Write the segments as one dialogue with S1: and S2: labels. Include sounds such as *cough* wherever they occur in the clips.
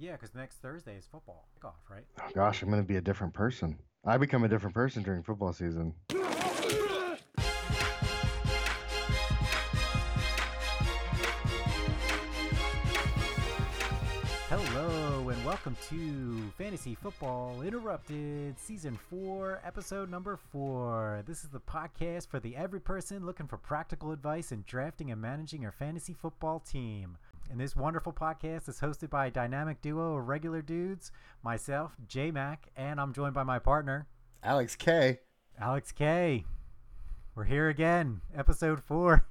S1: Yeah, because next Thursday is football off, right?
S2: Oh, gosh, I'm going to be a different person. I become a different person during football season.
S1: Hello, and welcome to Fantasy Football Interrupted, Season 4, Episode Number 4. This is the podcast for the every person looking for practical advice in drafting and managing your fantasy football team. And this wonderful podcast is hosted by a dynamic duo of regular dudes, myself, J Mac, and I'm joined by my partner,
S2: Alex K.
S1: Alex K. We're here again, Episode 4.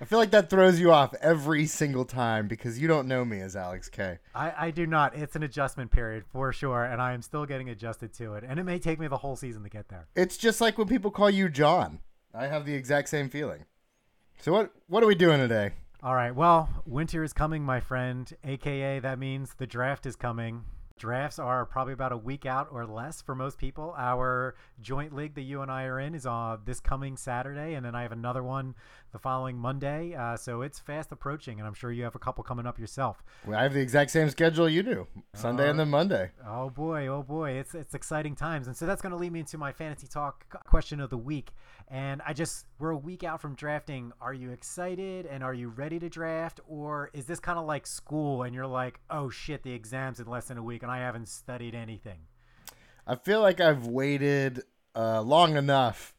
S2: I feel like that throws you off every single time because you don't know me as Alex K.
S1: I, I do not. It's an adjustment period for sure, and I am still getting adjusted to it. And it may take me the whole season to get there.
S2: It's just like when people call you John. I have the exact same feeling. So what what are we doing today?
S1: All right. Well, winter is coming, my friend. AKA, that means the draft is coming. Drafts are probably about a week out or less for most people. Our joint league that you and I are in is on this coming Saturday, and then I have another one the following Monday. Uh, so it's fast approaching, and I'm sure you have a couple coming up yourself.
S2: Well, I have the exact same schedule you do. Sunday and then Monday.
S1: Oh boy, oh boy, it's it's exciting times, and so that's going to lead me into my fantasy talk question of the week. And I just we're a week out from drafting. Are you excited and are you ready to draft, or is this kind of like school and you're like, oh shit, the exams in less than a week and I haven't studied anything?
S2: I feel like I've waited uh, long enough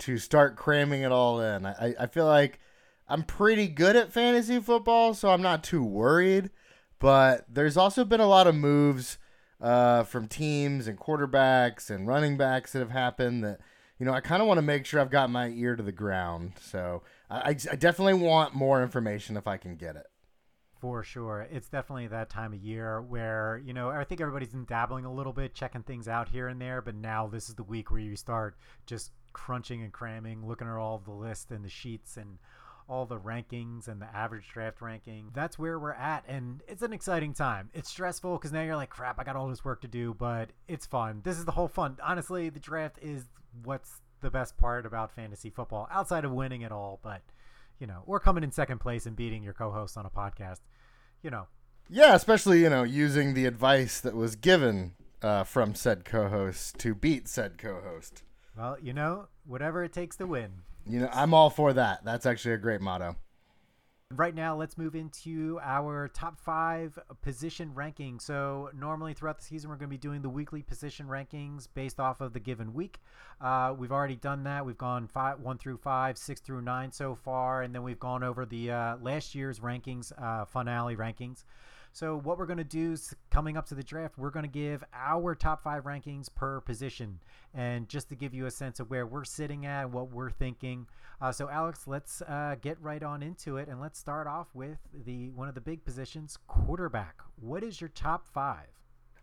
S2: to start cramming it all in. I, I feel like I'm pretty good at fantasy football, so I'm not too worried. But there's also been a lot of moves uh, from teams and quarterbacks and running backs that have happened that you know I kind of want to make sure I've got my ear to the ground. So I, I definitely want more information if I can get it.
S1: For sure. It's definitely that time of year where, you know, I think everybody's been dabbling a little bit, checking things out here and there, but now this is the week where you start just crunching and cramming, looking at all the lists and the sheets and all the rankings and the average draft ranking. That's where we're at. And it's an exciting time. It's stressful because now you're like, crap, I got all this work to do, but it's fun. This is the whole fun. Honestly, the draft is what's the best part about fantasy football outside of winning it all, but you know, or coming in second place and beating your co-host on a podcast, you know.
S2: Yeah, especially you know using the advice that was given uh, from said co-host to beat said co-host.
S1: Well, you know, whatever it takes to win.
S2: You know, I'm all for that. That's actually a great motto.
S1: Right now, let's move into our top five position ranking. So, normally throughout the season, we're going to be doing the weekly position rankings based off of the given week. Uh, we've already done that. We've gone five, one through five, six through nine so far, and then we've gone over the uh, last year's rankings, uh, finale rankings. So, what we're going to do is coming up to the draft, we're going to give our top five rankings per position. And just to give you a sense of where we're sitting at and what we're thinking. Uh, so, Alex, let's uh, get right on into it. And let's start off with the one of the big positions, quarterback. What is your top five?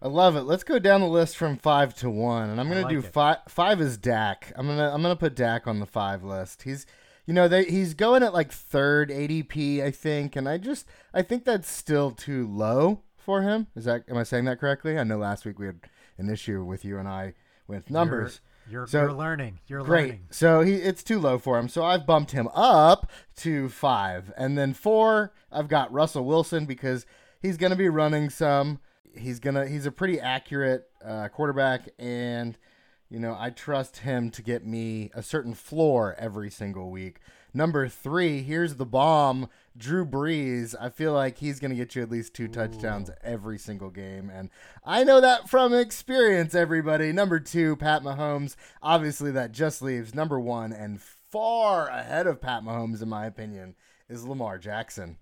S2: I love it. Let's go down the list from five to one, and I'm gonna
S1: like
S2: do
S1: it.
S2: five. Five is Dak. I'm gonna I'm gonna put Dak on the five list. He's you know they he's going at like third ADP I think, and I just I think that's still too low for him. Is that am I saying that correctly? I know last week we had an issue with you and I with numbers.
S1: You're, you're,
S2: So-
S1: you're learning. You're
S2: Great.
S1: learning.
S2: So he it's too low for him. So I've bumped him up to five. And then four, I've got Russell Wilson because he's gonna be running some. He's gonna he's a pretty accurate uh, quarterback and you know, I trust him to get me a certain floor every single week. Number three, here's the bomb. Drew Brees. I feel like he's going to get you at least two touchdowns every single game. And I know that from experience, everybody. Number two, Pat Mahomes. Obviously, that just leaves number one and far ahead of Pat Mahomes, in my opinion, is Lamar Jackson.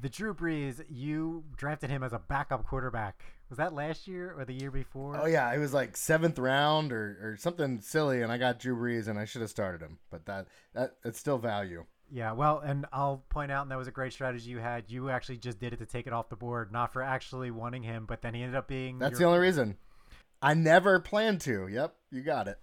S1: The Drew Brees, you drafted him as a backup quarterback. Was that last year or the year before?
S2: Oh, yeah. It was like seventh round or, or something silly, and I got Drew Brees, and I should have started him. But that, that it's still value.
S1: Yeah, well, and I'll point out, and that was a great strategy you had. You actually just did it to take it off the board, not for actually wanting him, but then he ended up being.
S2: That's
S1: your-
S2: the only reason. I never planned to. Yep, you got it.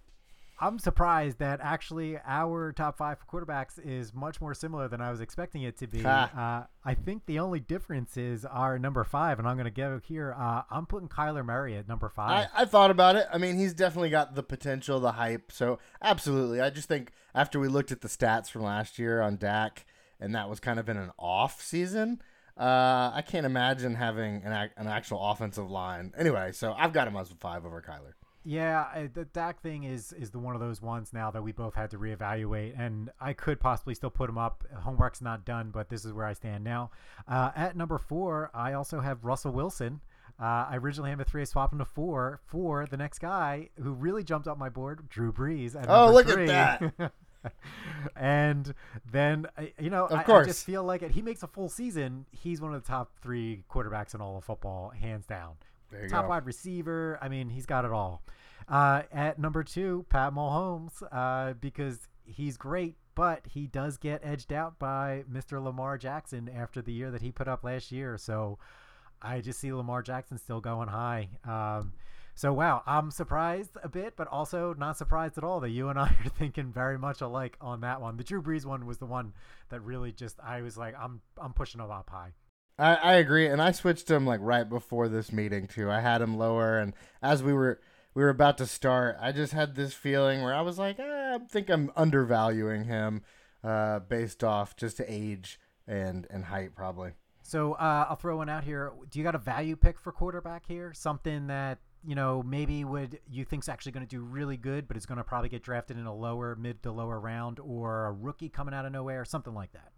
S1: I'm surprised that actually our top five for quarterbacks is much more similar than I was expecting it to be. Uh, I think the only difference is our number five, and I'm going to go here. Uh, I'm putting Kyler Murray at number five.
S2: I thought about it. I mean, he's definitely got the potential, the hype. So, absolutely. I just think after we looked at the stats from last year on Dak, and that was kind of in an off season, Uh, I can't imagine having an, an actual offensive line. Anyway, so I've got him as five over Kyler.
S1: Yeah, the Dak thing is is the one of those ones now that we both had to reevaluate, and I could possibly still put him up. Homework's not done, but this is where I stand now. Uh, at number four, I also have Russell Wilson. Uh, I originally had a three, I swapped him to four for the next guy who really jumped up my board, Drew Brees. At
S2: Oh, look at that. *laughs*
S1: and then you know,
S2: Of
S1: I, I just feel like it. He makes a full season. He's one of the top three quarterbacks in all of football, hands down. Top
S2: go.
S1: wide receiver. I mean, he's got it all. Uh, at number two, Pat Mahomes, uh, because he's great, but he does get edged out by Mr. Lamar Jackson after the year that he put up last year. So I just see Lamar Jackson still going high. Um, so wow, I'm surprised a bit, but also not surprised at all that you and I *laughs* are thinking very much alike on that one. The Drew Brees one was the one that really just I was like, I'm I'm pushing him up high.
S2: I, I agree, and I switched him like right before this meeting too. I had him lower, and as we were we were about to start, I just had this feeling where I was like, eh, I think I'm undervaluing him, uh, based off just age and and height probably.
S1: So uh, I'll throw one out here. Do you got a value pick for quarterback here? Something that you know maybe would you think's actually going to do really good, but is going to probably get drafted in a lower mid to lower round, or a rookie coming out of nowhere, or something like that.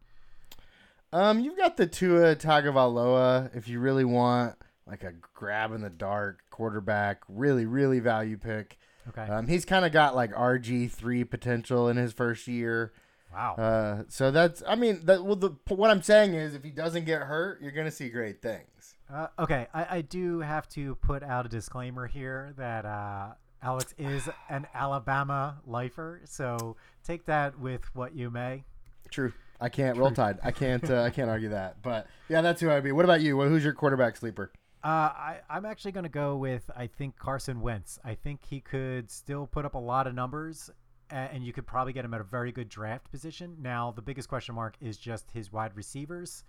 S2: Um, you've got the Tua Tagovailoa if you really want like a grab in the dark quarterback, really really value pick.
S1: Okay.
S2: Um, he's kind of got like RG three potential in his first year.
S1: wow.
S2: Uh, so that's I mean that well the what I'm saying is if he doesn't get hurt, you're gonna see great things.
S1: Uh, okay, I, I do have to put out a disclaimer here that uh, Alex is an Alabama lifer, so take that with what you may.
S2: True. I can't roll *laughs* tide. I can't. Uh, I can't argue that. But yeah, that's who I'd be. What about you? Well, who's your quarterback sleeper?
S1: Uh, I, I'm actually going to go with I think Carson Wentz. I think he could still put up a lot of numbers, and you could probably get him at a very good draft position. Now, the biggest question mark is just his wide receivers,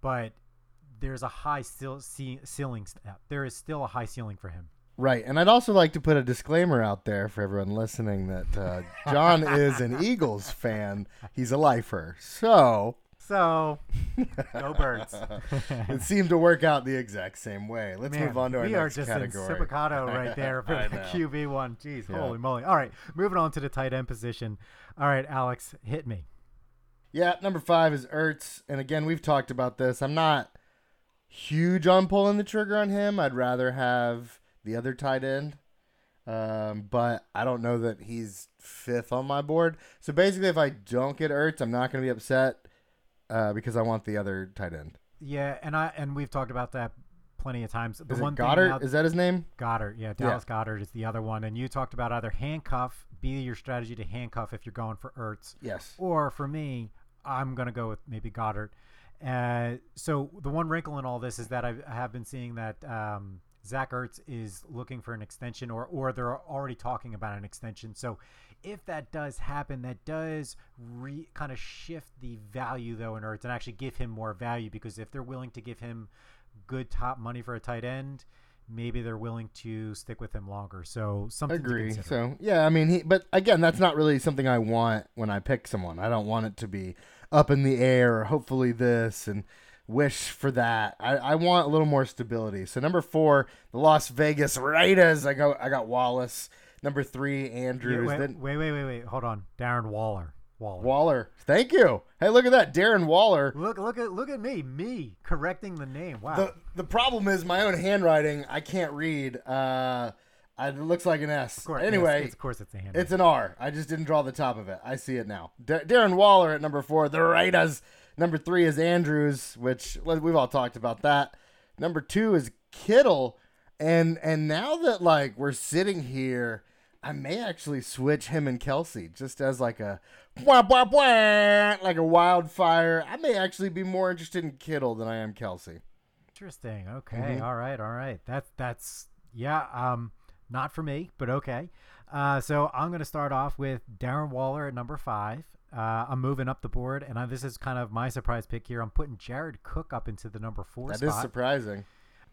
S1: but there's a high still ceiling. There is still a high ceiling for him.
S2: Right, and I'd also like to put a disclaimer out there for everyone listening that uh, John is an Eagles fan. He's a lifer, so
S1: So, go birds. *laughs*
S2: it seemed to work out the exact same way. Let's
S1: Man,
S2: move on to our
S1: we
S2: next
S1: are just
S2: category.
S1: in Sipicato *laughs* right there for
S2: I
S1: the. QB one. Jeez,
S2: Yeah.
S1: holy moly! All right, moving on to the tight end position. All right, Alex, hit me.
S2: Yeah, number five is Ertz, and again, we've talked about this. I'm not huge on pulling the trigger on him. I'd rather have the other tight end, um, but I don't know that he's fifth on my board. So basically, if I don't get Ertz, I'm not going to be upset uh, because I want the other tight end.
S1: Yeah, and I and we've talked about that plenty of times. The
S2: Is
S1: one
S2: it
S1: Goedert? now,
S2: is that his name?
S1: Goedert, yeah, Dallas Goedert is the other one, and you talked about either handcuff, be your strategy to handcuff if you're going for Ertz,
S2: Yes.
S1: or for me, I'm gonna go with maybe Goedert. Uh, so the one wrinkle in all this is that I've, I have been seeing that um, Zach Ertz is looking for an extension, or or they're already talking about an extension. So if that does happen, that does re, kind of shift the value though in Ertz and actually give him more value because if they're willing to give him good top money for a tight end, maybe they're willing to stick with him longer. So something
S2: Agree. So yeah, I mean, he. But again, that's not really something I want when I pick someone. I don't want it to be up in the air. Or hopefully this and wish for that. I, I want a little more stability. So number four, the Las Vegas Raiders. I go. I got Wallace. Number three,
S1: Yeah,
S2: Andrews.
S1: wait,
S2: then
S1: wait, wait, wait, wait. Hold on, Darren Waller. Waller.
S2: Waller. Thank you. Hey, look at that, Darren Waller.
S1: Look, look at look at me, me correcting the name. Wow.
S2: The the problem is my own handwriting. I can't read. Uh, it looks like an S.
S1: of course,
S2: anyway,
S1: it's, of course, it's a hand.
S2: It's an R. I just didn't draw the top of it. I see it now. D- Darren Waller at number four. The Raiders. Number three is Andrews, which we've all talked about that. Number two is Kittle, and and now that like we're sitting here, I may actually switch him and Kelce just as like a wah, wah, wah, like a wildfire. I may actually be more interested in Kittle than I am Kelce.
S1: Interesting. Okay.
S2: Mhm.
S1: All right. All right. That's that's yeah. Um, not for me, but okay. Uh, so I'm gonna start off with Darren Waller at number five. Uh, I'm moving up the board, and I, this is kind of my surprise pick here. I'm putting Jared Cook up into the number four
S2: That is
S1: spot.
S2: surprising.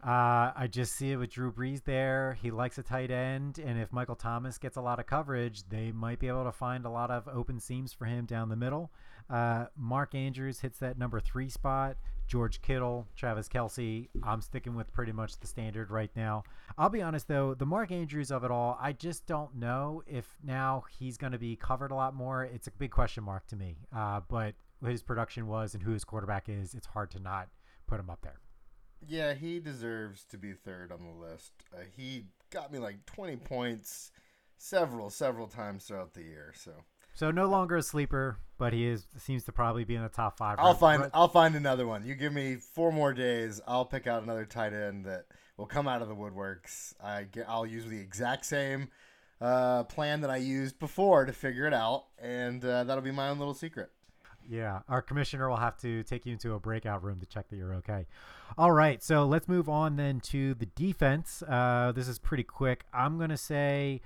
S1: Uh, I just see it with Drew Brees there. He likes a tight end, and if Michael Thomas gets a lot of coverage, they might be able to find a lot of open seams for him down the middle. Uh, Mark Andrews hits that number three spot. George Kittle, Travis Kelce. I'm sticking with pretty much the standard right now. I'll be honest though, the Mark Andrews of it all, I just don't know if now he's going to be covered a lot more. It's a big question mark to me. Uh, but his production was and who his quarterback is, it's hard to not put him up there.
S2: Yeah, he deserves to be third on the list. Uh, he got me like 20 points several, several times throughout the year. So
S1: so no longer a sleeper, but he is seems to probably be in the top five.
S2: I'll find I'll find another one. You give me four more days, I'll pick out another tight end that will come out of the woodworks. I get, I'll use the exact same uh, plan that I used before to figure it out, and uh, that'll be my own little secret.
S1: Yeah, our commissioner will have to take you into a breakout room to check that you're okay. All right, so let's move on then to the defense. Uh, this is pretty quick. I'm gonna say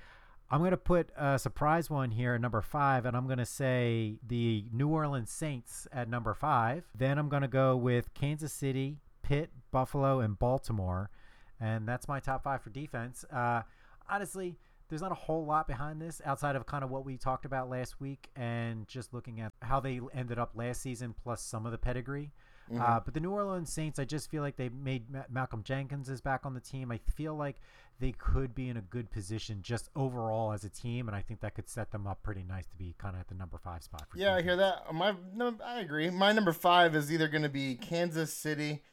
S1: I'm going to put a surprise one here at number five, and I'm going to say the New Orleans Saints at number five. Then I'm going to go with Kansas City, Pitt, Buffalo, and Baltimore. And that's my top five for defense. Uh, honestly, there's not a whole lot behind this outside of kind of what we talked about last week and just looking at how they ended up last season plus some of the pedigree. Mm-hmm. Uh, but the New Orleans Saints, I just feel like they made Ma- Malcolm Jenkins is back on the team. I feel like they could be in a good position just overall as a team, and I think that could set them up pretty nice to be kind of at the number five spot.
S2: yeah, defense. I hear that. My no, I agree. My number five is either going to be Kansas City.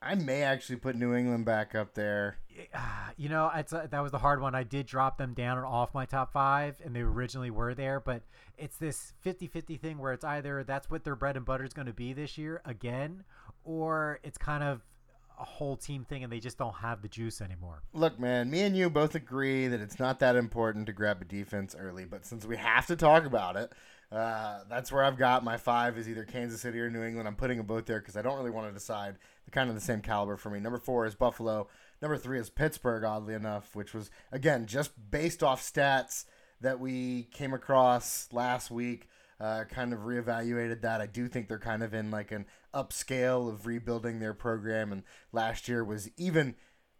S2: I may actually put New England back up there.
S1: You know, it's a, that was the hard one. I did drop them down and off my top five, and they originally were there, but it's this 50-50 thing where it's either that's what their bread and butter is going to be this year again, or it's kind of a whole team thing and they just don't have the juice anymore.
S2: Look, man, me and you both agree that it's not that important to grab a defense early, but since we have to talk about it, uh, that's where I've got my five is either Kansas City or New England. I'm putting them both there because I don't really want to decide. They're kind of the same caliber for me. Number four is Buffalo. Number three is Pittsburgh, oddly enough, which was, again, just based off stats that we came across last week uh, kind of reevaluated that. I do think they're kind of in like an upscale of rebuilding their program, and last year was even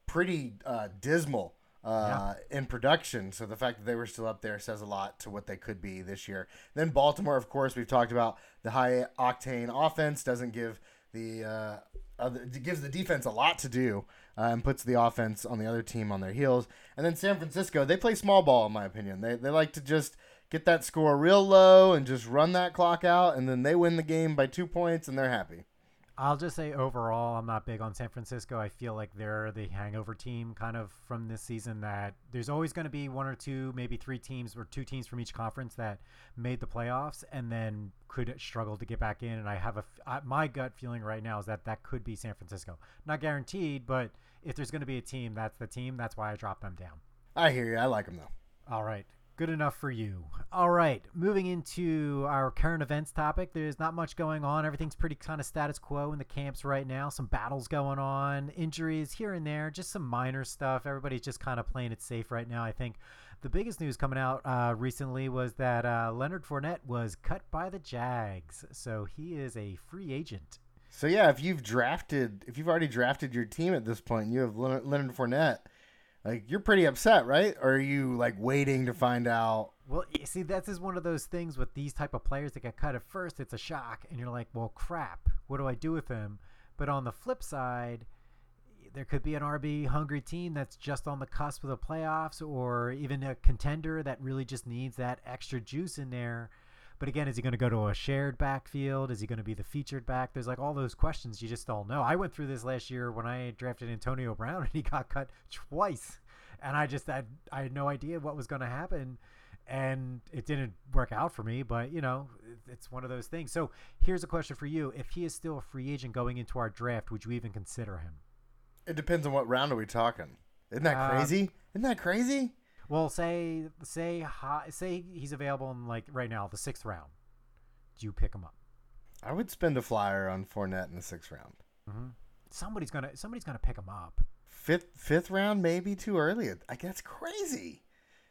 S2: pretty uh, dismal uh, yeah. in production. So the fact that they were still up there says a lot to what they could be this year. Then Baltimore, of course, we've talked about the high octane offense doesn't give the uh, other, gives the defense a lot to do uh, and puts the offense on the other team on their heels. And then San Francisco, they play small ball in my opinion. They they like to just get that score real low and just run that clock out, and then they win the game by two points and they're happy.
S1: I'll just say overall, I'm not big on San Francisco. I feel like they're the hangover team kind of from this season. That there's always going to be one or two, maybe three teams or two teams from each conference that made the playoffs and then could struggle to get back in. And I have a I, my gut feeling right now is that that could be San Francisco. Not guaranteed, but if there's going to be a team, that's the team. That's why I dropped them down.
S2: I hear you. I like them though.
S1: All right. Good enough for you. All right, moving into our current events topic. There's not much going on. Everything's pretty kind of status quo in the camps right now. Some battles going on, injuries here and there, just some minor stuff. Everybody's just kind of playing it safe right now. I think the biggest news coming out uh, recently was that uh, Leonard Fournette was cut by the Jags, so he is a free agent.
S2: So yeah, if you've drafted, if you've already drafted your team at this point, you have Leonard Fournette like you're pretty upset, right? Or are you like waiting to find out?
S1: Well, you see, that's just one of those things with these type of players that get cut at first. It's a shock, and you're like, "Well, crap, what do I do with him?" But on the flip side, there could be an RB hungry team that's just on the cusp of the playoffs, or even a contender that really just needs that extra juice in there but again, is he going to go to a shared backfield? Is he going to be the featured back? There's like all those questions you just don't know. I went through this last year when I drafted Antonio Brown *laughs* and he got cut twice. And I just had I had no idea what was going to happen and it didn't work out for me, but you know, it's one of those things. So, here's a question for you. If he is still a free agent going into our draft, would you even consider him?
S2: It depends on what round are we talking. Isn't that uh, crazy? Isn't that crazy?
S1: Well, say say say he's available in like right now, the sixth round. Do you pick him up?
S2: I would spend a flyer on Fournette in the sixth round.
S1: Mm-hmm. Somebody's gonna somebody's gonna pick him up.
S2: Fifth fifth round, maybe too early. I guess crazy.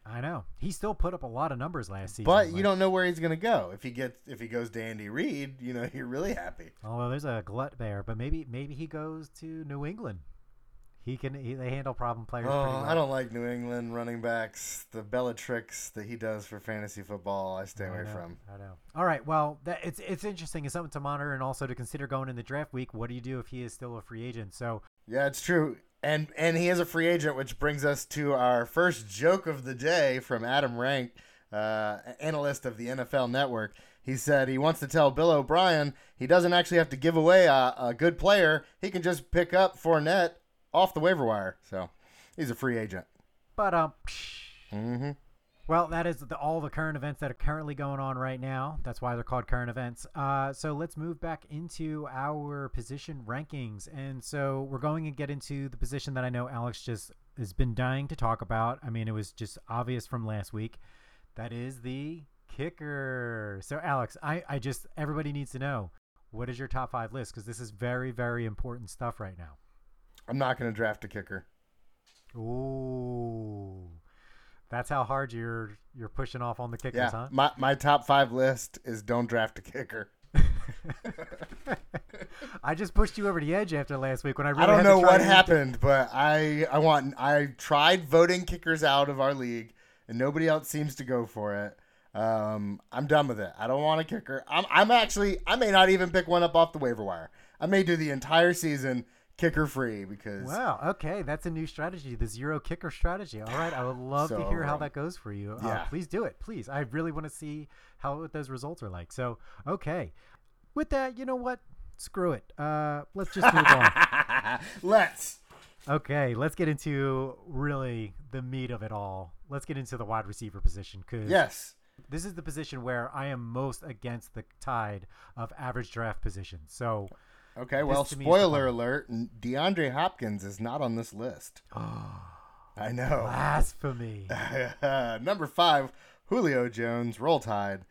S1: I know he still put up a lot of numbers last season,
S2: but you don't know where he's gonna go. If he gets if he goes to Andy Reid, you know *laughs* you're really happy.
S1: Although there's a glut there, but maybe maybe he goes to New England He can. He, they handle problem players.
S2: Oh,
S1: pretty well.
S2: I don't like New England running backs. The Belichick that he does for fantasy football, I stay
S1: I
S2: away
S1: know,
S2: from.
S1: I know. All right. Well, that, it's it's interesting. It's something to monitor and also to consider going in the draft week. What do you do if he is still a free agent? So
S2: Yeah, it's true. And and he is a free agent, which brings us to our first joke of the day from Adam Rank, uh, analyst of the NFL Network. He said he wants to tell Bill O'Brien he doesn't actually have to give away a, a good player. He can just pick up Fournette off the waiver wire. So he's a free agent.
S1: but um.
S2: hmm
S1: Well, that is the, all the current events that are currently going on right now. That's why they're called current events. Uh, so let's move back into our position rankings. And so we're going to get into the position that I know Alex just has been dying to talk about. I mean, it was just obvious from last week. That is the kicker. So, Alex, I, I just, everybody needs to know what is your top five list? Because this is very, very important stuff right now.
S2: I'm not going to draft a kicker.
S1: Ooh. That's how hard you're you're pushing off on the kickers,
S2: Yeah,
S1: huh?
S2: my my top five list is don't draft a kicker. *laughs*
S1: I just pushed you over the edge after last week when I really
S2: I don't know what
S1: to-
S2: happened, but I I want I tried voting kickers out of our league, and nobody else seems to go for it. Um, I'm done with it. I don't want a kicker. I'm I'm actually I may not even pick one up off the waiver wire. I may do the entire season kicker free because
S1: Wow. Okay, that's a new strategy, the zero kicker strategy. All right, I would love
S2: So
S1: to hear how that goes for you. Uh,
S2: Yeah.
S1: please do it, please. I really want to see how what those results are like. So, okay, with that, you know what? Screw it. Uh, let's just move on. *laughs*
S2: let's.
S1: Okay, let's get into really the meat of it all. Let's get into the wide receiver position because
S2: Yes.
S1: this is the position where I am most against the tide of average draft positions. So,
S2: Okay. Well,
S1: to me is the
S2: spoiler alert: DeAndre Hopkins is not on this list. *gasps* I know.
S1: blasphemy. *laughs*
S2: Number five, Julio Jones, Roll Tide.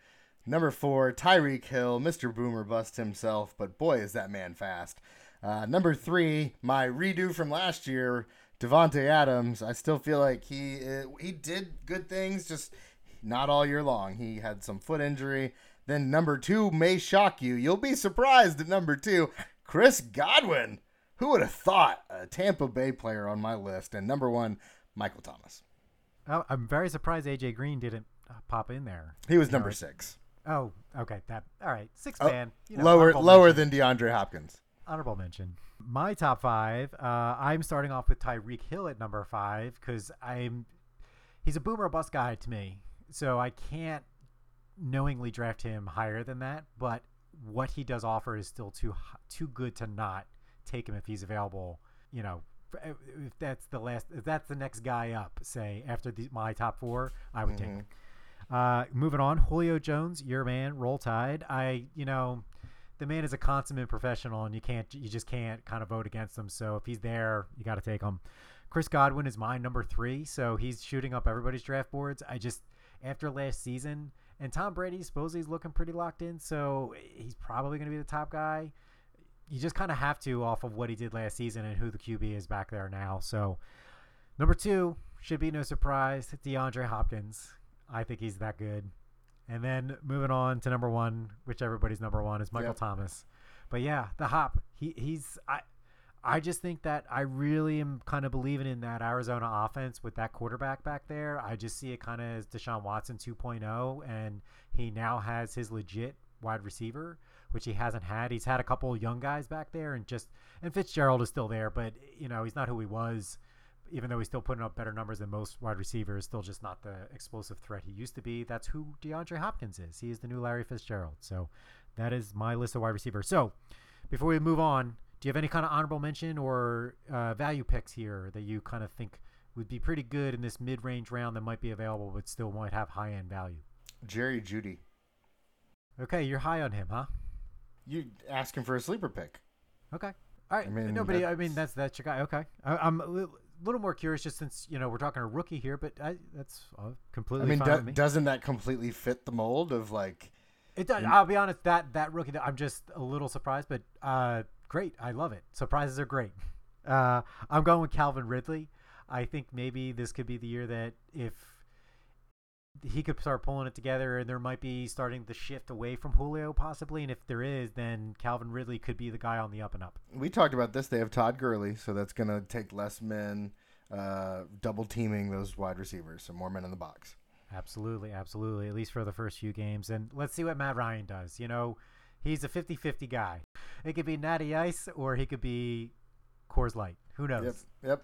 S2: Number four, Tyreek Hill, Mr. Boomer Bust himself, but boy, is that man fast. Uh, number three, my redo from last year, Davante Adams. I still feel like he uh, he did good things, just not all year long. He had some foot injury. Then number two may shock you. You'll be surprised at number two, Chris Godwin. Who would have thought a Tampa Bay player on my list? And number one, Michael Thomas.
S1: Oh, I'm very surprised AJ Green didn't uh, pop in there.
S2: He was
S1: You
S2: number
S1: like-
S2: six.
S1: Oh, okay. That all right. Six
S2: Oh,
S1: man. You know,
S2: lower lower
S1: mention.
S2: than DeAndre Hopkins.
S1: honorable mention. My top five. Uh, I'm starting off with Tyreek Hill at number five because I'm he's a boomer bust guy to me. So I can't knowingly draft him higher than that. But what he does offer is still too too good to not take him if he's available. You know, if that's the last, if that's the next guy up, say after the, my top four, I would take. him. Uh, moving on, Julio Jones, your man, Roll Tide. I, you know, the man is a consummate professional, and you can't, you just can't kind of vote against him. So if he's there, you got to take him. Chris Godwin is my number three, so he's shooting up everybody's draft boards. I just after last season, and Tom Brady supposedly is looking pretty locked in, so he's probably going to be the top guy. You just kind of have to off of what he did last season and who the QB is back there now. So number two should be no surprise, DeAndre Hopkins. I think he's that good. And then moving on to number one, which everybody's number one is Michael
S2: Yep.
S1: Thomas. But yeah, the hop. He he's I I just think that I really am kind of believing in that Arizona offense with that quarterback back there. I just see it kind of as Deshaun Watson 2.0, and he now has his legit wide receiver, which he hasn't had. He's had a couple young guys back there, and just and Fitzgerald is still there, but you know he's not who he was. Even though he's still putting up better numbers than most wide receivers, still just not the explosive threat he used to be. That's who DeAndre Hopkins is. He is the new Larry Fitzgerald. So that is my list of wide receivers. So before we move on, do you have any kind of honorable mention or uh, value picks here that you kind of think would be pretty good in this mid-range round that might be available but still might have high-end value?
S2: Jerry Jeudy.
S1: Okay, you're high on him, huh?
S2: You asking for a sleeper pick?
S1: Okay. All right.
S2: I mean,
S1: Nobody. I mean,
S2: that's-
S1: that's that's your guy. Okay. I, I'm a li- little more curious, just since you know we're talking a rookie here, but I, that's uh,
S2: I mean,
S1: fine
S2: do,
S1: me.
S2: doesn't that completely fit the mold of like?
S1: It does. I'll be honest. That that rookie, I'm just a little surprised, but uh, great. I love it. Surprises are great. Uh, I'm going with Calvin Ridley. I think maybe this could be the year that if he could start pulling it together, and there might be starting the shift away from Julio possibly. And if there is, then Calvin Ridley could be the guy on the up and up.
S2: We talked about this. They have Todd Gurley, so that's going to take less men uh, double teaming those wide receivers, so more men in the box.
S1: Absolutely, absolutely. At least for the first few games, and let's see what Matt Ryan does. You know, he's a 50-50 guy. It could be Natty Ice, or he could be Coors Light. Who knows?
S2: Yep. Yep.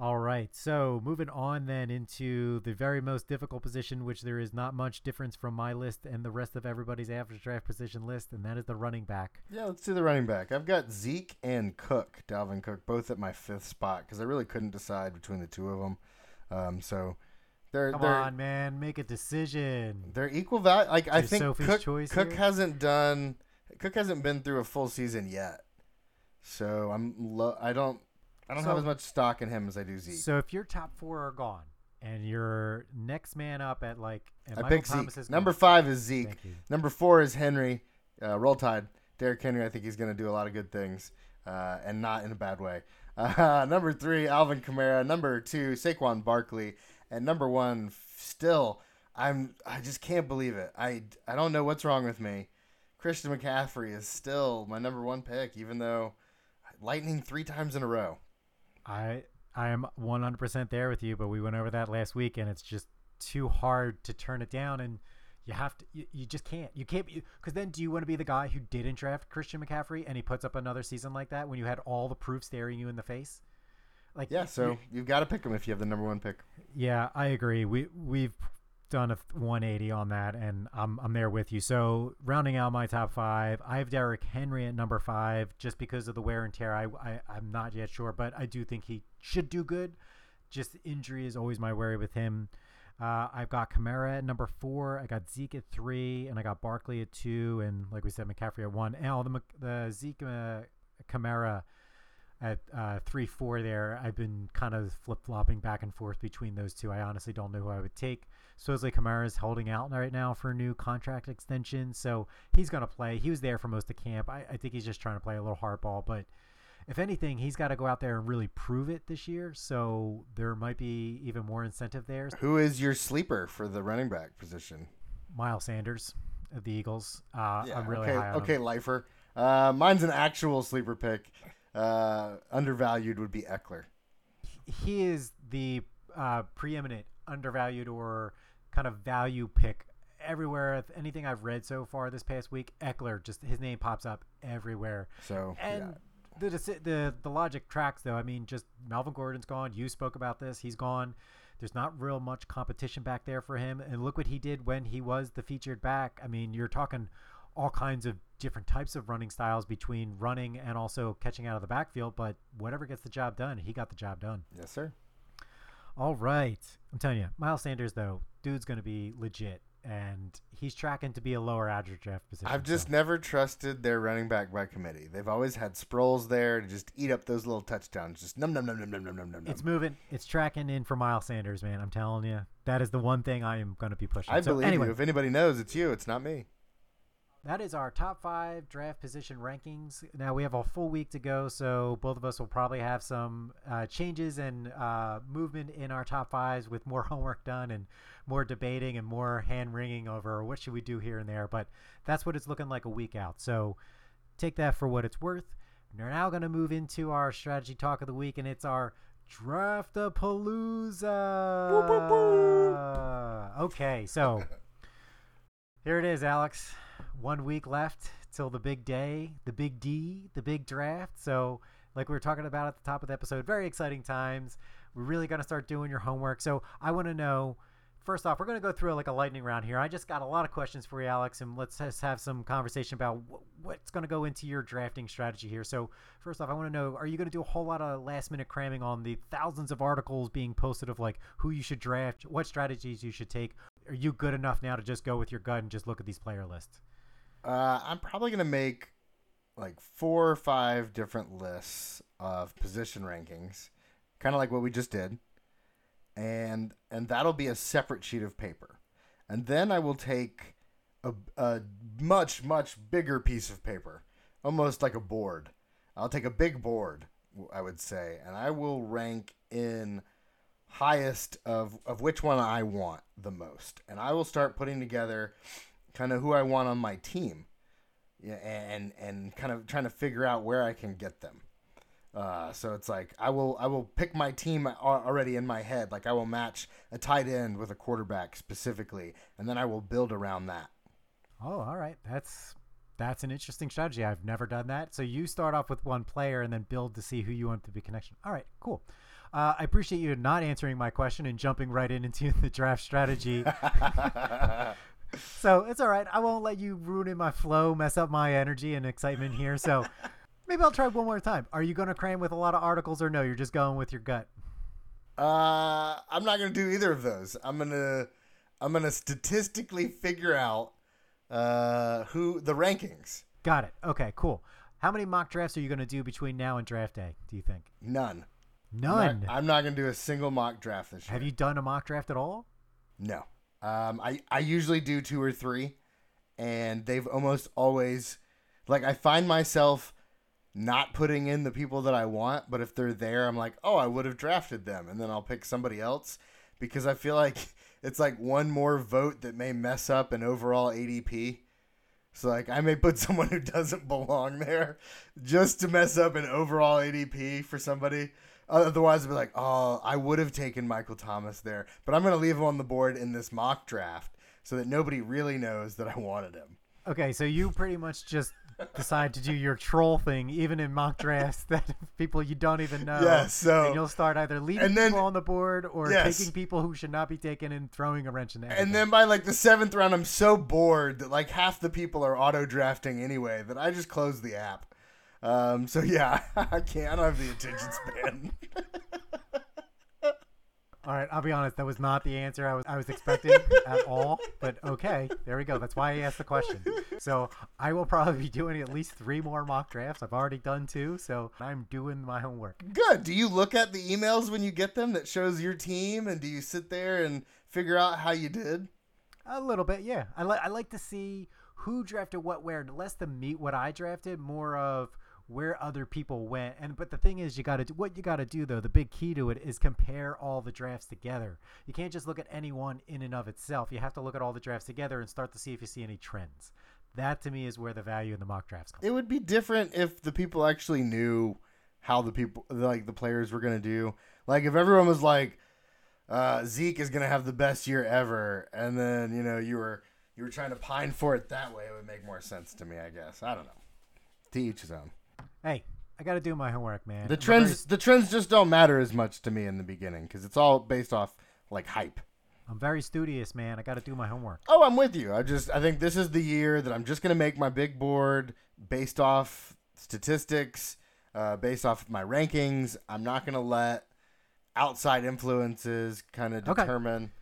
S1: All right. So moving on then into the very most difficult position, which there is not much difference from my list and the rest of everybody's after draft position list, and that is the running back.
S2: Yeah, let's do the running back. I've got Zeke and Cook, Dalvin Cook, both at my fifth spot because I really couldn't decide between the two of them. Um, so they're
S1: Come
S2: they're
S1: on, man, make a decision.
S2: they're equal value. Like I think
S1: Sophie's
S2: Cook,
S1: choice
S2: Cook
S1: here?
S2: hasn't done. Cook hasn't been through a full season yet, so I'm lo- I don't I don't
S1: So-
S2: have as much stock in him as I do Zeke.
S1: So if your top four are gone and your next man up at like, and
S2: I
S1: Michael
S2: picked
S1: Thomas
S2: Zeke.
S1: is
S2: Number five is Zeke. Number four is Henry. Uh, roll Tide. Derrick Henry. I think he's going to do a lot of good things, uh, and not in a bad way. *laughs* Uh, number three, Alvin Kamara. Number two, Saquon Barkley, and number one, still, I'm I just can't believe it. I I don't know what's wrong with me. Christian McCaffrey is still my number one pick, even though lightning three times in a row.
S1: I I am 100% there with you, but we went over that last week, and it's just too hard to turn it down, and you have to, you, you just can't, you can't, because then do you want to be the guy who didn't draft Christian McCaffrey and he puts up another season like that when you had all the proof staring you in the face? Like,
S2: Yeah, so you've got to pick them if you have the number one pick.
S1: Yeah, I agree. We we've done a 180 on that, and I'm I'm there with you. So rounding out my top five, I have Derrick Henry at number five, just because of the wear and tear. I, I I'm not yet sure, but I do think he should do good. Just injury is always my worry with him. Uh, I've got Kamara at number four. I got Zeke at three, and I got Barkley at two, and like we said, McCaffrey at one. And all the the Zeke uh, Kamara at uh, three four there. I've been kind of flip flopping back and forth between those two. I honestly don't know who I would take. Supposedly Kamara is holding out right now for a new contract extension, so he's going to play. He was there for most of camp. I, I think he's just trying to play a little hardball, but if anything, he's got to go out there and really prove it this year. So there might be even more incentive there.
S2: Who is your sleeper for the running back position?
S1: Miles Sanders of the Eagles. Uh, I'm really
S2: okay,
S1: high on him.
S2: okay, lifer. Uh, mine's an actual sleeper pick. Uh, undervalued would be Ekeler.
S1: he is the uh, preeminent undervalued or kind of value pick everywhere. If anything I've read so far this past week, Ekeler just his name pops up everywhere.
S2: So
S1: And the, the the logic tracks though. I mean, just Melvin Gordon's gone. You spoke about this. He's gone. There's not real much competition back there for him. And look what he did when he was the featured back. I mean, you're talking all kinds of different types of running styles between running and also catching out of the backfield. But whatever gets the job done, he got the job done.
S2: yes, sir.
S1: All right. I'm telling you, Miles Sanders though, dude's going to be legit, and he's tracking to be a lower average draft position.
S2: I've just
S1: so-
S2: never trusted their running back by committee. They've always had Sproles there to just eat up those little touchdowns. Just num num num num num num num num.
S1: It's moving. It's tracking in for Miles Sanders, man. I'm telling you, that is the one thing I am going to be pushing.
S2: I
S1: so
S2: believe
S1: anyway,
S2: you. If anybody knows, it's you. It's not me.
S1: That is our top five draft position rankings. Now we have a full week to go, so both of us will probably have some uh, changes and uh, movement in our top fives with more *laughs* homework done and more debating and more hand wringing over what should we do here and there. But that's what it's looking like a week out. So take that for what it's worth. We're now going to move into our strategy talk of the week, and it's our draft a palooza. Okay, so here it is, Alex. One week left till the big day, the big D, the big draft. So, like we were talking about at the top of the episode, very exciting times. We're really going to start doing your homework. So, I want to know first off, we're going to go through like a lightning round here. I just got a lot of questions for you, Alex, and let's just have some conversation about what's going to go into your drafting strategy here. So, first off, I want to know are you going to do a whole lot of last minute cramming on the thousands of articles being posted of like who you should draft, what strategies you should take? Are you good enough now to just go with your gut and just look at these player lists?
S2: Uh, I'm probably gonna make like four or five different lists of position rankings, kind of like what we just did, and and that'll be a separate sheet of paper, and then I will take a, a much much bigger piece of paper, almost like a board. I'll take a big board, I would say, and I will rank in highest of of which one I want the most, and I will start putting together kind of who I want on my team, yeah, and and kind of trying to figure out where I can get them. Uh, so it's like I will I will pick my team already in my head. Like I will match a tight end with a quarterback specifically, and then I will build around that.
S1: Oh, all right. That's that's an interesting strategy. I've never done that. So you start off with one player and then build to see who you want to be connection. All right, cool. Uh, I appreciate you not answering my question and jumping right in into *laughs* the draft strategy. *laughs* so it's all right. I won't let you ruin my flow, mess up my energy and excitement here. So *laughs* maybe I'll try one more time. Are you going to cram with a lot of articles or no? You're just going with your gut.
S2: Uh, I'm not going to do either of those. I'm gonna I'm gonna statistically figure out uh, who the rankings.
S1: Got it. Okay, cool. How many mock drafts are you going to do between now and draft day? Do you think?
S2: None.
S1: None.
S2: I'm not, not going to do a single mock draft this year.
S1: Have you done a mock draft at all?
S2: No. Um, I I usually do two or three, and they've almost always, like, I find myself not putting in the people that I want, but if they're there, I'm like, oh, I would have drafted them, and then I'll pick somebody else because I feel like *laughs* it's like one more vote that may mess up an overall ADP. So like I may put *laughs* someone who doesn't belong there just to mess up an overall ADP for somebody. Otherwise, I'd be like, oh, I would have taken Michael Thomas there, but I'm gonna leave him on the board in this mock draft so that nobody really knows that I wanted him.
S1: Okay, so you pretty much just decide to do your troll thing, even in mock drafts *laughs* that people you don't even know.
S2: Yes, so
S1: and you'll start either leaving and then, people on the board or yes. taking people who should not be taken and throwing a wrench in there.
S2: And then by like the seventh round, I'm so bored that like half the people are auto drafting anyway that I just close the app. Um, so yeah, *laughs* I can't. I don't have the attention span.
S1: All right, I'll be honest. That was not the answer I was I was expecting at all. But okay, there we go. That's why I asked the question. So I will probably be doing at least three more mock drafts. I've already done two, so I'm doing my homework.
S2: Good. Do you look at the emails when you get them that shows your team, and do you sit there and figure out how you did?
S1: A little bit, yeah. I like I like to see who drafted what where, less to meet what I drafted, more of where other people went. And but the thing is, you got to what you got to do though. The big key to it is compare all the drafts together. You can't just look at any one in and of itself. You have to look at all the drafts together and start to see if you see any trends. That to me is where the value in the mock drafts comes.
S2: It would be different if the people actually knew how the people like the players were going to do. Like if everyone was like uh, Zeke is going to have the best year ever and then, you know, you were you were trying to pine for it that way, it would make more sense to me, I guess. I don't know. To each his own.
S1: Hey, I got to do my homework, man.
S2: The trends, very... the trends just don't matter as much to me in the beginning because it's all based off like hype.
S1: I'm very studious, man. I got to do my homework.
S2: Oh, I'm with you. I just, I think this is the year that I'm just gonna make my big board based off statistics, uh, based off my rankings. I'm not gonna let outside influences kind of determine okay.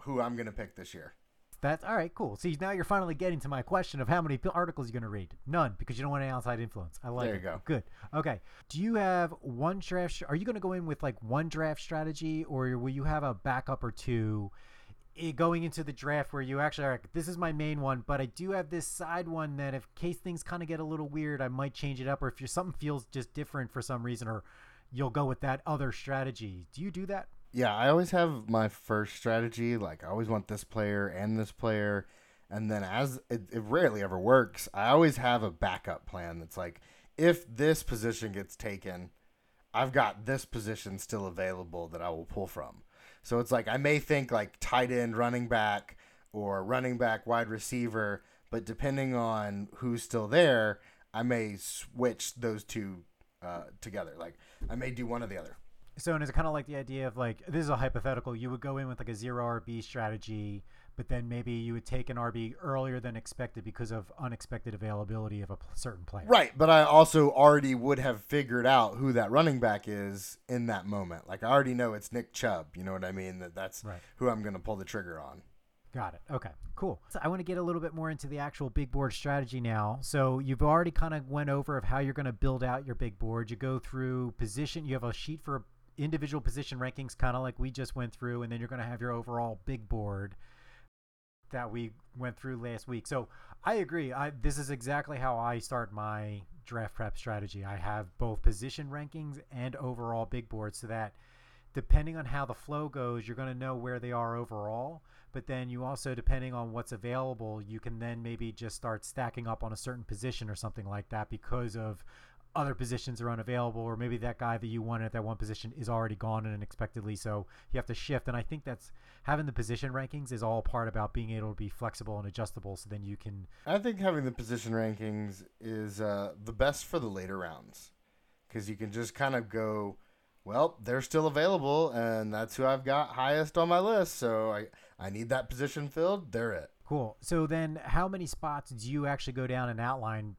S2: who I'm gonna pick this year.
S1: That's all right. Cool. See, now you're finally getting to my question of how many articles you're going to read. None, because you don't want any outside influence. I like.
S2: There
S1: you
S2: it. go.
S1: Good. Okay. Do you have one draft? Are you going to go in with like one draft strategy, or will you have a backup or two? Eh, going into the draft where you actually are this is my main one but i do have this side one that if case things kind of get a little weird i might change it up or if something feels just different for some reason or you'll go with that other strategy do you do that
S2: yeah, I always have my first strategy. Like I always want this player and this player, and then as it, it rarely ever works, I always have a backup plan. That's like if this position gets taken, I've got this position still available that I will pull from. So it's like I may think like tight end, running back, or running back, wide receiver, but depending on who's still there, I may switch those two uh, together. Like I may do one or the other.
S1: So, and it's kind of like the idea of like this is a hypothetical. You would go in with like a zero RB strategy, but then maybe you would take an RB earlier than expected because of unexpected availability of a certain player.
S2: Right, but I also already would have figured out who that running back is in that moment. Like I already know it's Nick Chubb. You know what I mean? That that's right. who I'm going to pull the trigger on.
S1: Got it. Okay, cool. So I want to get a little bit more into the actual big board strategy now. So you've already kind of went over of how you're going to build out your big board. You go through position. You have a sheet for individual position rankings, kind of like we just went through, and then you're going to have your overall big board that we went through last week. So I agree. I this is exactly how I start my draft prep strategy. I have both position rankings and overall big boards so that depending on how the flow goes, you're going to know where they are overall. But then you also, depending on what's available, you can then maybe just start stacking up on a certain position or something like that because of other positions are unavailable, or maybe that guy that you wanted at that one position is already gone and unexpectedly. So you have to shift. And I think that's having the position rankings is all part about being able to be flexible and adjustable. So then you can.
S2: I think having the position rankings is uh, the best for the later rounds because you can just kind of go, well, they're still available, and that's who I've got highest on my list. So I, I need that position filled. They're it.
S1: Cool. So then, how many spots do you actually go down and outline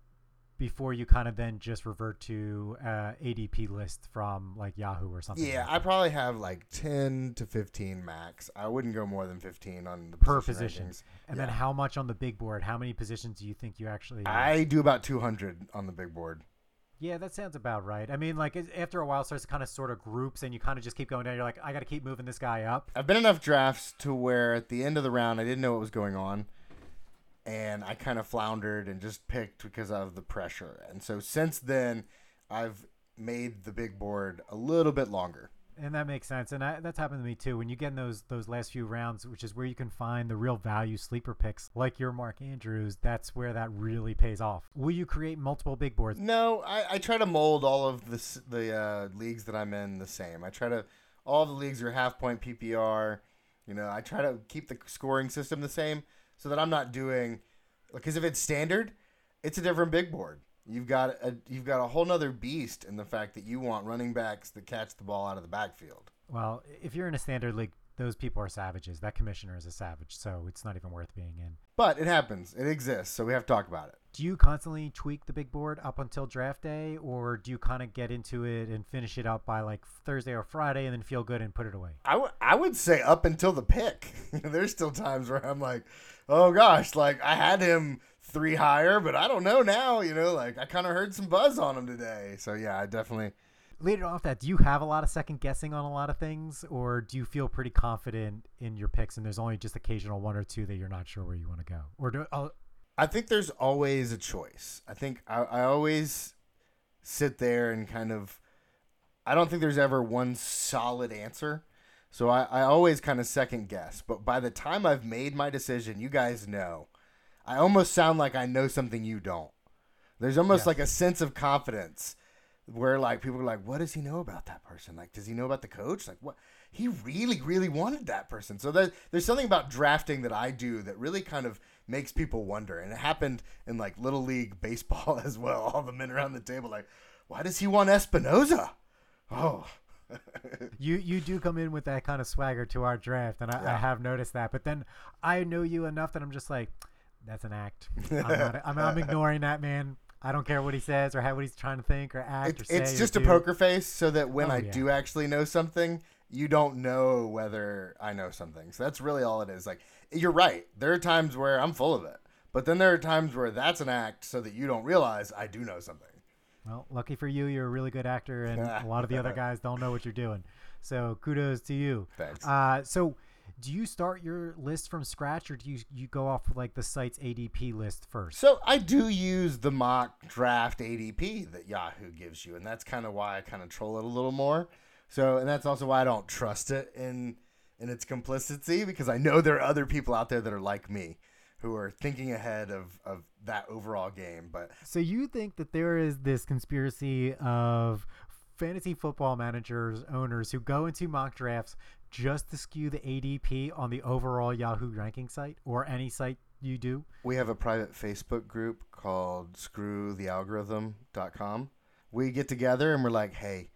S1: before you kind of then just revert to uh, ADP list from like Yahoo or something?
S2: Yeah,
S1: like
S2: I probably have like ten to fifteen max. I wouldn't go more than fifteen on the
S1: per
S2: position
S1: position.
S2: rankings.
S1: And
S2: Yeah.
S1: then how much on the big board? How many positions do you think you actually?
S2: I do about two hundred on the big board.
S1: Yeah, that sounds about right. I mean, like after a while, it starts to kind of sort of groups, and you kind of just keep going down. You're like, I got to keep moving this guy up.
S2: I've been enough drafts to where at the end of the round I didn't know what was going on, and I kind of floundered and just picked because of the pressure. And so since then, I've made the big board a little bit longer.
S1: And that makes sense, and I, that's happened to me too. When you get in those those last few rounds, which is where you can find the real value sleeper picks, like your Mark Andrews, that's where that really pays off. Will you create multiple big boards?
S2: No, I, I try to mold all of the the uh, leagues that I'm in the same. I try to all the leagues are half point PPR. You know, I try to keep the scoring system the same so that I'm not doing because if it's standard, it's a different big board. You've got a you've got a whole nother beast in the fact that you want running backs that catch the ball out of the backfield.
S1: Well, if you're in a standard league, those people are savages. That commissioner is a savage, so it's not even worth being in.
S2: But it happens. It exists, so we have to talk about it.
S1: Do you constantly tweak the big board up until draft day, or do you kind of get into it and finish it up by like Thursday or Friday and then feel good and put it away?
S2: I would I would say up until the pick. *laughs* There's still times where I'm like, oh gosh, like I had him three higher, but I don't know now. You know, like I kind of heard some buzz on him today. So yeah, I definitely.
S1: Later off that, do you have a lot of second guessing on a lot of things, or do you feel pretty confident in your picks and there's only just occasional one or two that you're not sure where you want to go? Or do, uh,
S2: I think there's always a choice. I think I, I always sit there and kind of. I don't think there's ever one solid answer. So I, I always kind of second guess. But by the time I've made my decision, you guys know. I almost sound like I know something you don't. There's almost
S1: Yes.
S2: like a sense of confidence where like people are like, what does he know about that person? Like, does he know about the coach? Like, what? He really, really wanted that person. So there, there's something about drafting that I do that really kind of makes people wonder. And it happened in like little league baseball *laughs* as well. All the men around the table like, why does he want Espinoza? Oh, *laughs*
S1: you you do come in with that kind of swagger to our draft, and I, I have noticed that. But then I know you enough that I'm just like, that's an act. I'm, not, *laughs* I'm, I'm ignoring that man. I don't care what he says or how what he's trying to think or act or
S2: It's,
S1: say.
S2: it's
S1: or
S2: just a poker face so that when
S1: Oh,
S2: I
S1: yeah.
S2: do actually know something, you don't know whether I know something. So that's really all it is. Like you're right. There are times where I'm full of it, but then there are times where that's an act so that you don't realize I do know something.
S1: Well, lucky for you, you're a really good actor, and a *laughs* lot of the other guys don't know what you're doing. So kudos to you.
S2: Thanks.
S1: Uh, so, do you start your list from scratch, or do you you go off like the site's ADP list first?
S2: So I do use the mock draft ADP that Yahoo gives you, and that's kind of why I kind of troll it a little more. So, and that's also why I don't trust it in in its complicity because I know there are other people out there that are like me who are thinking ahead of of that overall game. But
S1: So you think that there is this conspiracy of fantasy football managers, owners who go into mock drafts just to skew the ADP on the overall Yahoo ranking site or any site you do?
S2: we have a private Facebook group called screwthealgorithm.com. We get together and we're like, hey,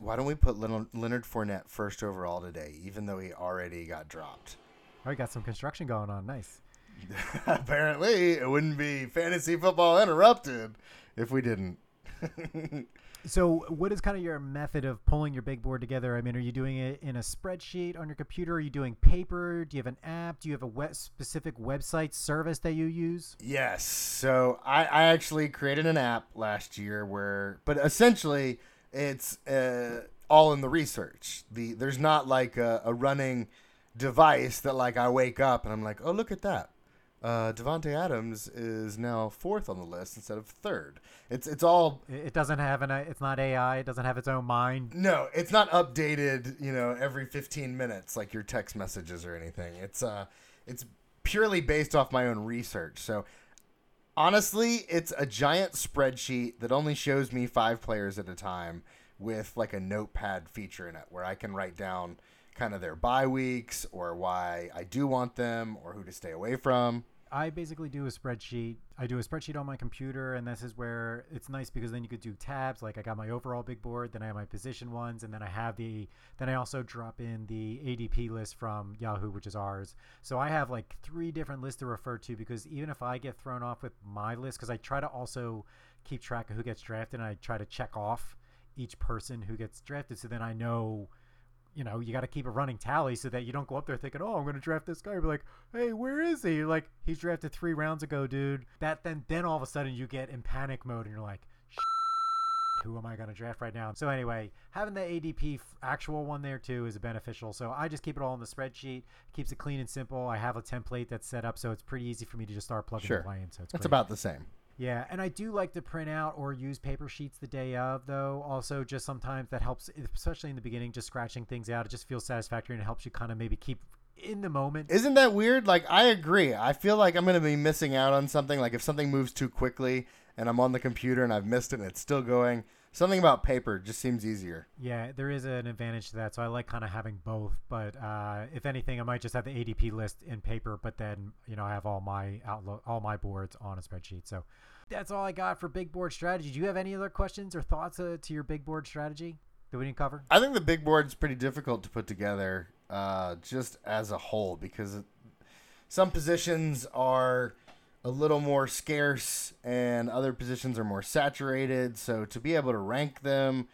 S2: why don't we put Leonard Fournette first overall today, even though he already got dropped?
S1: Oh, you got some construction going on. Nice. *laughs*
S2: Apparently, it wouldn't be fantasy football interrupted if we didn't. *laughs*
S1: So, what is kind of your method of pulling your big board together? I mean, are you doing it in a spreadsheet on your computer? Are you doing paper? Do you have an app? Do you have a web specific website service that you use?
S2: yes. So I, I actually created an app last year where, but essentially, it's uh, all in the research. The there's not like a, a running device that like I wake up and I'm like, oh look at that. uh, Davante Adams is now fourth on the list instead of third. It's it's all
S1: It doesn't have an. It's not AI. It doesn't have its own mind.
S2: no, it's not updated. You know, every fifteen minutes like your text messages or anything. It's uh, it's purely based off my own research. So honestly, it's a giant spreadsheet that only shows me five players at a time with like a notepad feature in it where I can write down kind of their bye weeks or why I do want them or who to stay away from.
S1: I basically do a spreadsheet. I do a spreadsheet on my computer, and this is where it's nice because then you could do tabs. Like I got my overall big board, then I have my position ones, and then I have the. Then I also drop in the ADP list from Yahoo, which is ours. So I have like three different lists to refer to because even if I get thrown off with my list, because I try to also keep track of who gets drafted, and I try to check off each person who gets drafted, so then I know you know, you got to keep a running tally so that you don't go up there thinking, "Oh, I'm going to draft this guy." You're like, "Hey, where is he?" You're like, "He's drafted three rounds ago, dude." That then then all of a sudden you get in panic mode and you're like, "Who am I going to draft right now?" So anyway, having the ADP f- actual one there too is beneficial. So I just keep it all in the spreadsheet. Keeps it clean and simple. I have a template that's set up, so it's pretty easy for me to just start plugging
S2: Sure.
S1: and playing. So it's
S2: That's
S1: great.
S2: about the same.
S1: Yeah, and I do like to print out or use paper sheets the day of, though. Also, just sometimes that helps, especially in the beginning, just scratching things out. It just feels satisfactory and it helps you kind of maybe keep in the moment.
S2: Isn't that weird? Like I agree. I feel like I'm going to be missing out on something like if something moves too quickly and I'm on the computer and I've missed it and it's still going, something about paper just seems easier.
S1: Yeah, there is an advantage to that. So I like kind of having both. But uh, if anything, I might just have the ADP list in paper, but then you know I have all my outlook, all my boards on a spreadsheet. So that's all I got for big board strategy. Do you have any other questions or thoughts uh, to your big board strategy that we didn't cover?
S2: I think the big board is pretty difficult to put together uh, just as a whole because some positions are a little more scarce and other positions are more saturated. So to be able to rank them,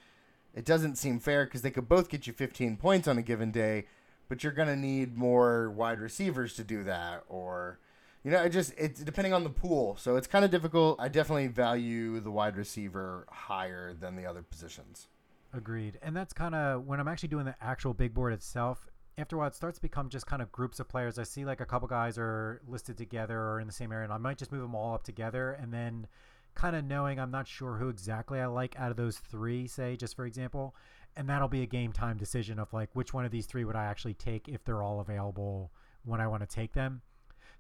S2: it doesn't seem fair because they could both get you 15 points on a given day, but you're going to need more wide receivers to do that or. You know, it just it's depending on the pool, so it's kind of difficult. I definitely value the wide receiver higher than the other positions.
S1: Agreed. And that's kind of when I'm actually doing the actual big board itself. After a while, it starts to become just kind of groups of players. I see like a couple guys are listed together or in the same area, and I might just move them all up together. And then kind of knowing I'm not sure who exactly I like out of those three, say, just for example. And that'll be a game time decision of like which one of these three would I actually take if they're all available when I want to take them.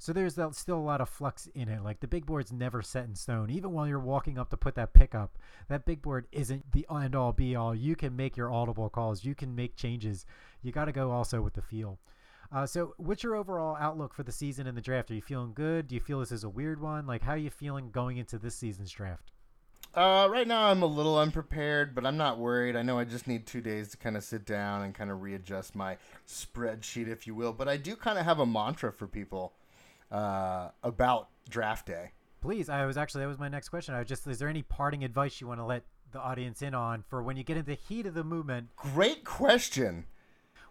S1: So there's still a lot of flux in it. Like the big board's never set in stone. Even while you're walking up to put that pick up, that big board isn't the end all be all. You can make your audible calls. You can make changes. You got to go also with the feel. Uh, so, what's your overall outlook for the season and the draft? Are you feeling good? Do you feel this is a weird one? Like, how are you feeling going into this season's draft?
S2: Uh, right now I'm a little unprepared, but I'm not worried. I know I just need two days to kind of sit down and kind of readjust my spreadsheet, if you will. But I do kind of have a mantra for people uh, about draft day.
S1: Please, I was actually that was my next question. I was just is there any parting advice you want to let the audience in on for when you get in the heat of the movement?
S2: Great question.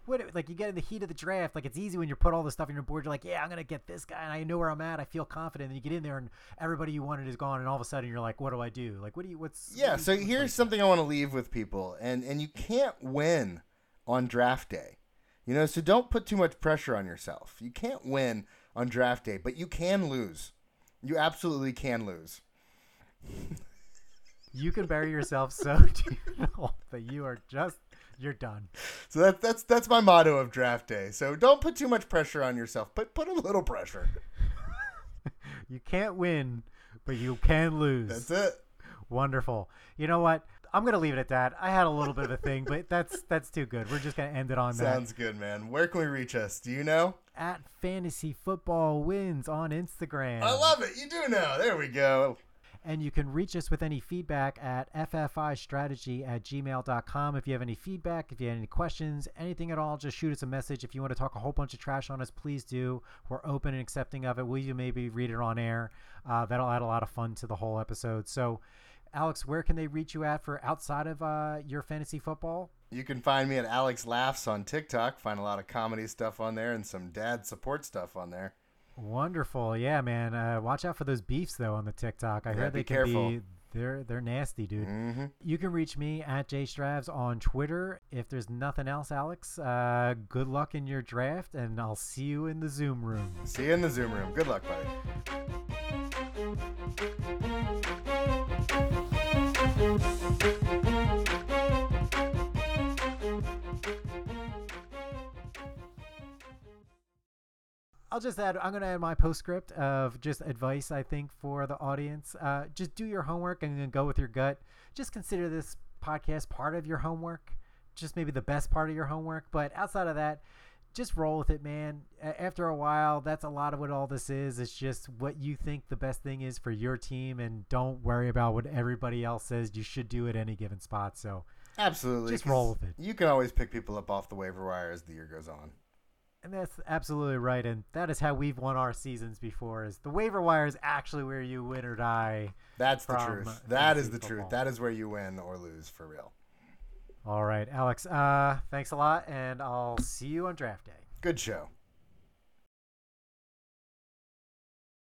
S1: What like you get in the heat of the draft? Like it's easy when you put all this stuff in your board. You're like, yeah, I'm gonna get this guy, and I know where I'm at. I feel confident. And you get in there, and everybody you wanted is gone, and all of a sudden you're like, what do I do? Like, what do you? What's
S2: Yeah,
S1: what do
S2: so here's
S1: like-
S2: something I want to leave with people, and and you can't win on draft day, you know. So don't put too much pressure on yourself. You can't win on draft day, but you can lose. You absolutely can lose.
S1: You can bury yourself so *laughs* deep in a hole that you are just you're done.
S2: So that's that's that's my motto of draft day. So don't put too much pressure on yourself, but put a little pressure. *laughs*
S1: You can't win, but you can lose.
S2: That's it.
S1: Wonderful. You know what? I'm gonna leave it at that. I had a little bit of a thing, but that's that's too good. We're just gonna end it on that.
S2: Sounds good, man. Where can we reach us? Do you know?
S1: At fantasy football wins on Instagram.
S2: I love it. You do know. There we go.
S1: And you can reach us with any feedback at ffistrategy at gmail.com. If you have any feedback, if you have any questions, anything at all, just shoot us a message. If you want to talk a whole bunch of trash on us, please do. We're open and accepting of it. Will you maybe read it on air? Uh, that'll add a lot of fun to the whole episode. So, Alex, where can they reach you at for outside of uh, your fantasy football?
S2: You can find me at Alex Laughs on TikTok. Find a lot of comedy stuff on there and some dad support stuff on there.
S1: Wonderful. Yeah, man. Uh, watch out for those beefs, though, on the TikTok. I
S2: Yeah,
S1: heard
S2: be
S1: they can
S2: careful.
S1: be they're they're nasty, dude.
S2: hmm
S1: You can reach me at jstravs on Twitter. If there's nothing else, Alex, uh, good luck in your draft, and I'll see you in the Zoom room.
S2: See you in the Zoom room. Good luck, buddy.
S1: I'll just add. I'm going to add my postscript of just advice. I think for the audience, uh, just do your homework and then go with your gut. Just consider this podcast part of your homework, just maybe the best part of your homework. But outside of that, just roll with it, man. After a while, that's a lot of what all this is. It's just what you think the best thing is for your team, and don't worry about what everybody else says you should do at any given spot. So,
S2: Absolutely.
S1: Just roll with it.
S2: You can always pick people up off the waiver wire as the year goes on.
S1: And that's absolutely right, and that is how we've won our seasons before. Is the waiver wire is actually where you win or die.
S2: That's the truth. That is the truth. That is where you win or lose for real.
S1: All right, Alex. Uh, thanks a lot, and I'll see you on draft day.
S2: Good show.